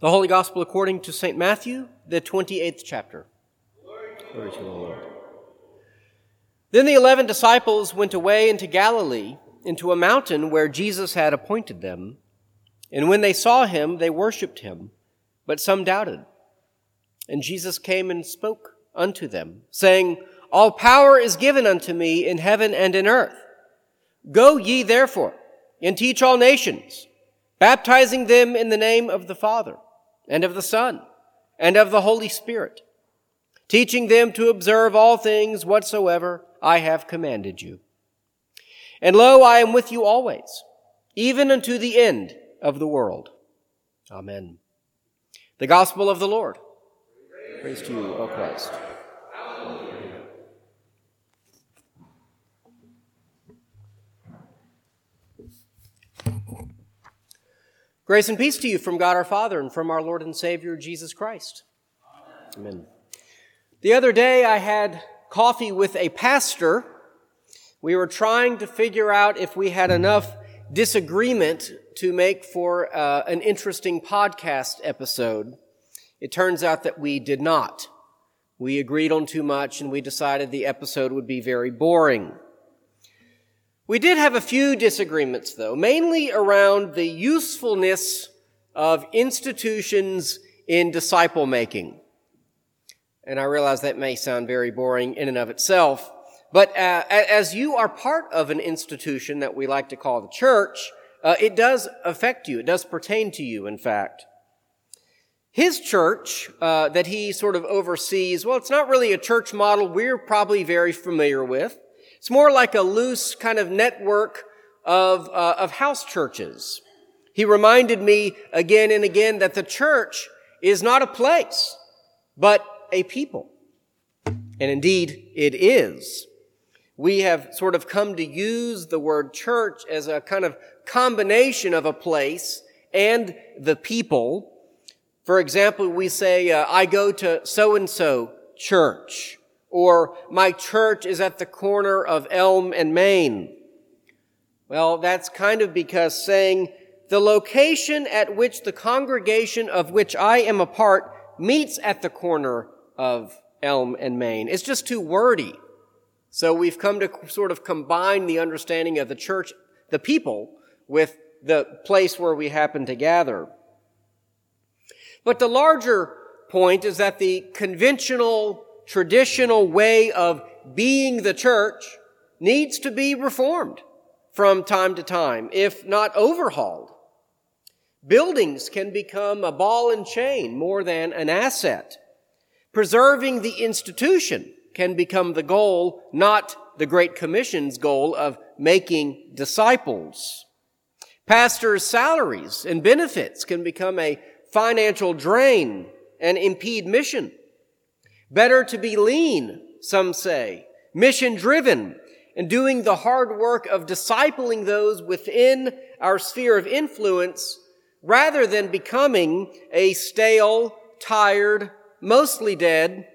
The Holy Gospel according to St. Matthew, the 28th chapter. Glory to the Lord. Then the eleven disciples went away into Galilee, into a mountain where Jesus had appointed them. And when they saw him, they worshipped him, but some doubted. And Jesus came and spoke unto them, saying, All power is given unto me in heaven and in earth. Go ye therefore and teach all nations, baptizing them in the name of the Father and of the Son and of the Holy Spirit, teaching them to observe all things whatsoever I have commanded you. And lo, I am with you always, even unto the end of the world. Amen. The Gospel of the Lord. Praise to you, O Christ. Grace and peace to you from God our Father and from our Lord and Savior Jesus Christ. Amen. The other day I had coffee with a pastor. We were trying to figure out if we had enough disagreement to make for uh, an interesting podcast episode. It turns out that we did not. We agreed on too much and we decided the episode would be very boring. We did have a few disagreements, though, mainly around the usefulness of institutions in disciple making. And I realize that may sound very boring in and of itself, but uh, as you are part of an institution that we like to call the church, uh, it does affect you. It does pertain to you, in fact. His church uh, that he sort of oversees, well, it's not really a church model we're probably very familiar with. It's more like a loose kind of network of, uh, of house churches. He reminded me again and again that the church is not a place, but a people. And indeed, it is. We have sort of come to use the word church as a kind of combination of a place and the people. For example, we say, uh, I go to so and so church or my church is at the corner of Elm and Main. Well, that's kind of because saying the location at which the congregation of which I am a part meets at the corner of Elm and Main. is just too wordy. So we've come to sort of combine the understanding of the church, the people, with the place where we happen to gather. But the larger point is that the conventional traditional way of being the church needs to be reformed from time to time, if not overhauled. Buildings can become a ball and chain more than an asset. Preserving the institution can become the goal, not the Great Commission's goal of making disciples. Pastors' salaries and benefits can become a financial drain and impede mission. Better to be lean, some say, mission driven, and doing the hard work of discipling those within our sphere of influence rather than becoming a stale, tired, mostly dead,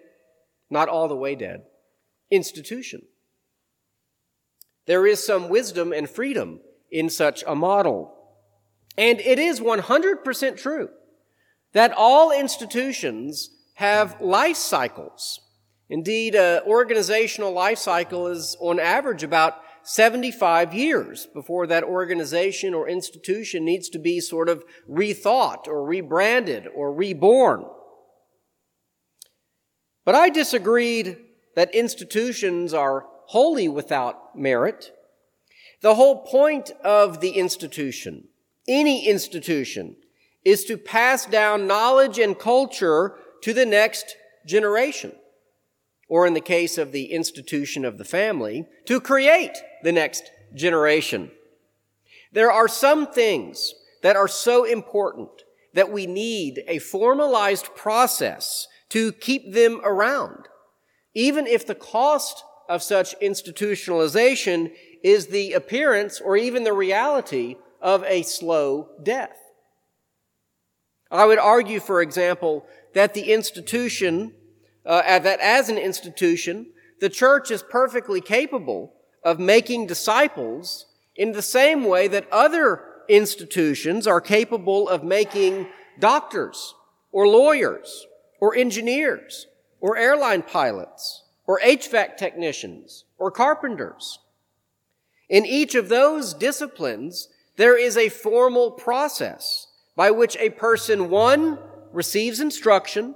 not all the way dead, institution. There is some wisdom and freedom in such a model. And it is 100% true that all institutions have life cycles. Indeed, an organizational life cycle is on average about 75 years before that organization or institution needs to be sort of rethought or rebranded or reborn. But I disagreed that institutions are wholly without merit. The whole point of the institution, any institution, is to pass down knowledge and culture to the next generation. Or in the case of the institution of the family, to create the next generation. There are some things that are so important that we need a formalized process to keep them around, even if the cost of such institutionalization is the appearance or even the reality of a slow death. I would argue, for example, that the institution, uh, that as an institution, the church is perfectly capable of making disciples in the same way that other institutions are capable of making doctors or lawyers or engineers or airline pilots or HVAC technicians or carpenters. In each of those disciplines, there is a formal process by which a person, one, receives instruction,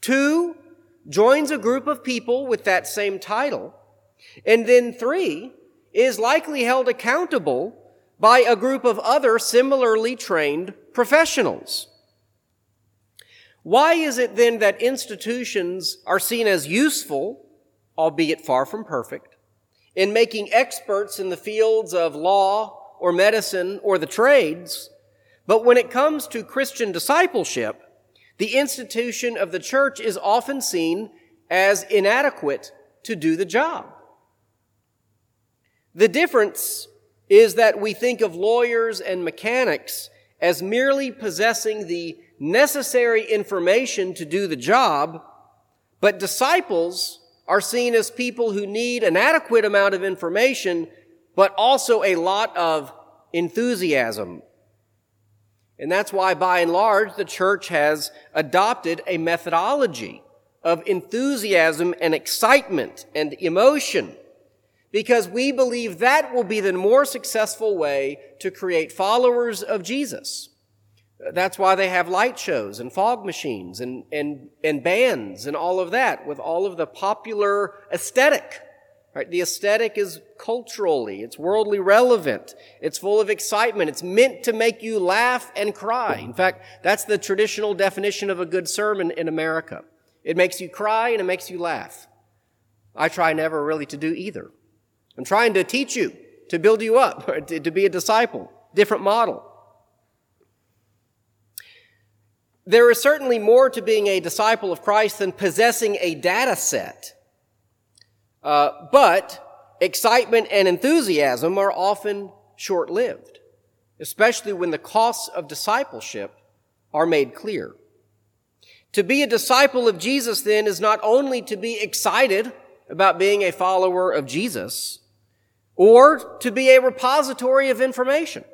two, joins a group of people with that same title, and then three, is likely held accountable by a group of other similarly trained professionals. Why is it then that institutions are seen as useful, albeit far from perfect, in making experts in the fields of law or medicine or the trades, but when it comes to Christian discipleship, the institution of the church is often seen as inadequate to do the job. The difference is that we think of lawyers and mechanics as merely possessing the necessary information to do the job, but disciples are seen as people who need an adequate amount of information, but also a lot of enthusiasm. And that's why, by and large, the church has adopted a methodology of enthusiasm and excitement and emotion because we believe that will be the more successful way to create followers of Jesus. That's why they have light shows and fog machines and, and, and bands and all of that with all of the popular aesthetic. Right? The aesthetic is culturally, it's worldly relevant, it's full of excitement, it's meant to make you laugh and cry. In fact, that's the traditional definition of a good sermon in America. It makes you cry and it makes you laugh. I try never really to do either. I'm trying to teach you, to build you up, to be a disciple. Different model. There is certainly more to being a disciple of Christ than possessing a data set. Uh, but excitement and enthusiasm are often short lived, especially when the costs of discipleship are made clear. To be a disciple of Jesus, then, is not only to be excited about being a follower of Jesus, or to be a repository of information.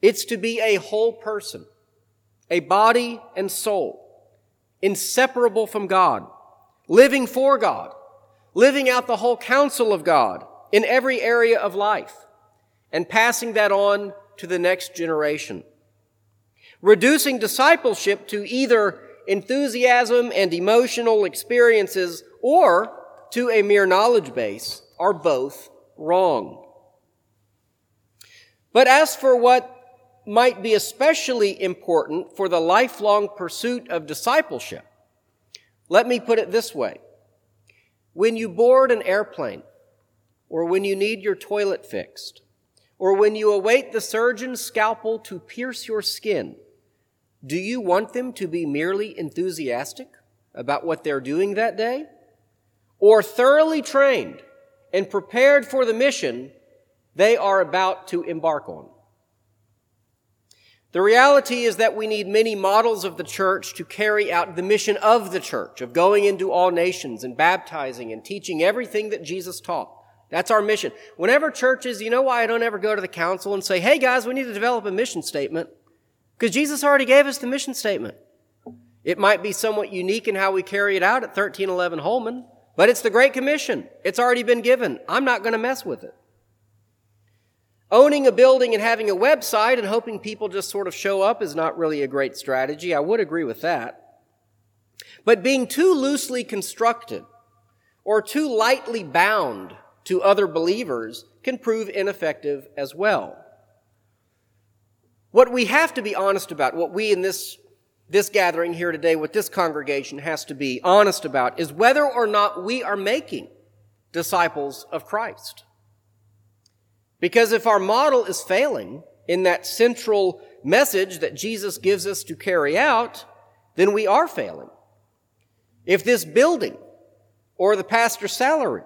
It's to be a whole person, a body and soul, inseparable from God, living for God, living out the whole counsel of God in every area of life, and passing that on to the next generation. Reducing discipleship to either enthusiasm and emotional experiences or to a mere knowledge base are both wrong. But as for what might be especially important for the lifelong pursuit of discipleship, let me put it this way. When you board an airplane, or when you need your toilet fixed, or when you await the surgeon's scalpel to pierce your skin, do you want them to be merely enthusiastic about what they're doing that day? Or thoroughly trained and prepared for the mission they are about to embark on. The reality is that we need many models of the church to carry out the mission of the church, of going into all nations and baptizing and teaching everything that Jesus taught. That's our mission. Whenever churches, you know why I don't ever go to the council and say, hey guys, we need to develop a mission statement? Because Jesus already gave us the mission statement. It might be somewhat unique in how we carry it out at 1311 Holman, but it's the Great Commission. It's already been given. I'm not going to mess with it. Owning a building and having a website and hoping people just sort of show up is not really a great strategy. I would agree with that. But being too loosely constructed or too lightly bound to other believers can prove ineffective as well. What we have to be honest about, what we in this this gathering here today, what this congregation has to be honest about is whether or not we are making disciples of Christ. Because if our model is failing in that central message that Jesus gives us to carry out, then we are failing. If this building or the pastor's salary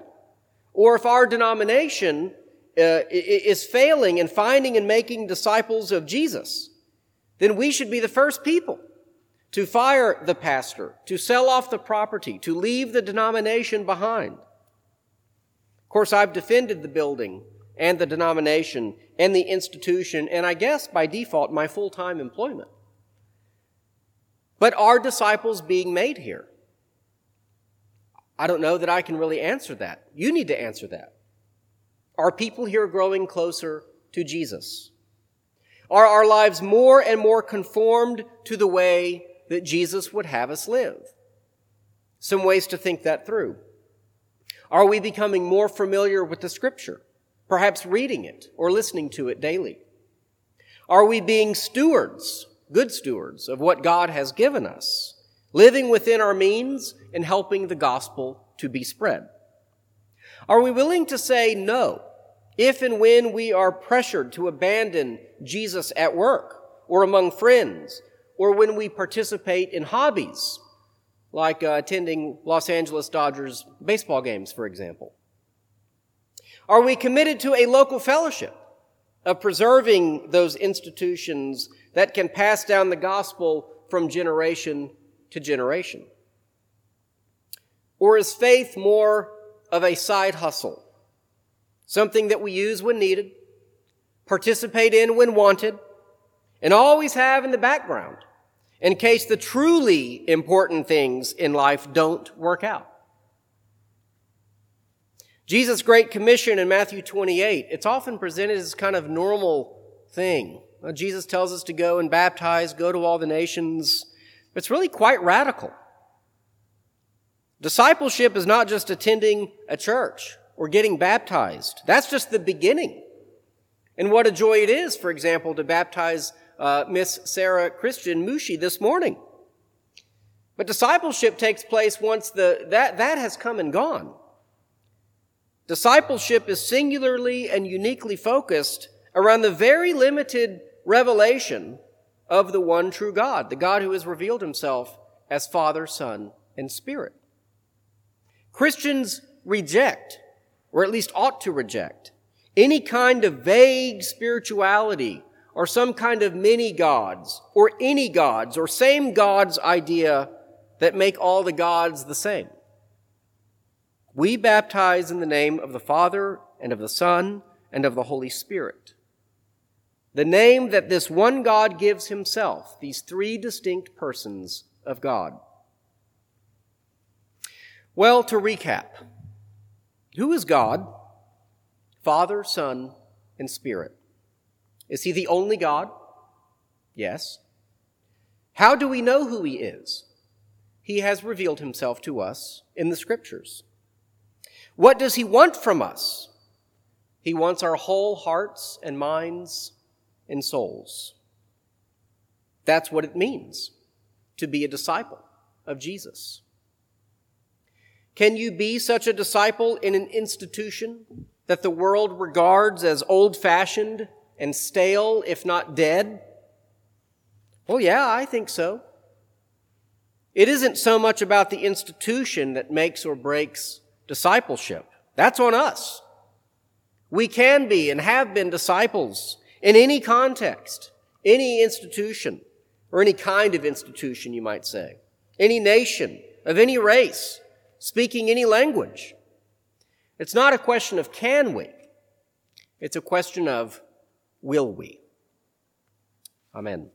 or if our denomination uh, is failing in finding and making disciples of Jesus, then we should be the first people to fire the pastor, to sell off the property, to leave the denomination behind. Of course, I've defended the building and the denomination and the institution, and I guess by default, my full time employment. But are disciples being made here? I don't know that I can really answer that. You need to answer that. Are people here growing closer to Jesus? Are our lives more and more conformed to the way that Jesus would have us live? Some ways to think that through. Are we becoming more familiar with the scripture? Perhaps reading it or listening to it daily? Are we being stewards, good stewards of what God has given us, living within our means and helping the gospel to be spread? Are we willing to say no if and when we are pressured to abandon Jesus at work or among friends or when we participate in hobbies like uh, attending Los Angeles Dodgers baseball games, for example? Are we committed to a local fellowship of preserving those institutions that can pass down the gospel from generation to generation? Or is faith more of a side hustle? Something that we use when needed, participate in when wanted, and always have in the background in case the truly important things in life don't work out. Jesus' Great Commission in Matthew 28, it's often presented as kind of normal thing. Jesus tells us to go and baptize, go to all the nations. It's really quite radical. Discipleship is not just attending a church or getting baptized. That's just the beginning. And what a joy it is, for example, to baptize uh, Miss Sarah Christian Mushi this morning. But discipleship takes place once the, that, that has come and gone. Discipleship is singularly and uniquely focused around the very limited revelation of the one true God, the God who has revealed himself as Father, Son, and Spirit. Christians reject, or at least ought to reject, any kind of vague spirituality or some kind of many gods or any gods or same gods idea that make all the gods the same. We baptize in the name of the Father and of the Son and of the Holy Spirit. The name that this one God gives himself, these three distinct persons of God. Well, to recap, who is God? Father, Son, and Spirit. Is he the only God? Yes. How do we know who he is? He has revealed himself to us in the scriptures. What does he want from us? He wants our whole hearts and minds and souls. That's what it means to be a disciple of Jesus. Can you be such a disciple in an institution that the world regards as old fashioned and stale, if not dead? Well, yeah, I think so. It isn't so much about the institution that makes or breaks discipleship. That's on us. We can be and have been disciples in any context, any institution, or any kind of institution, you might say, any nation, of any race, speaking any language. It's not a question of can we, it's a question of will we. Amen.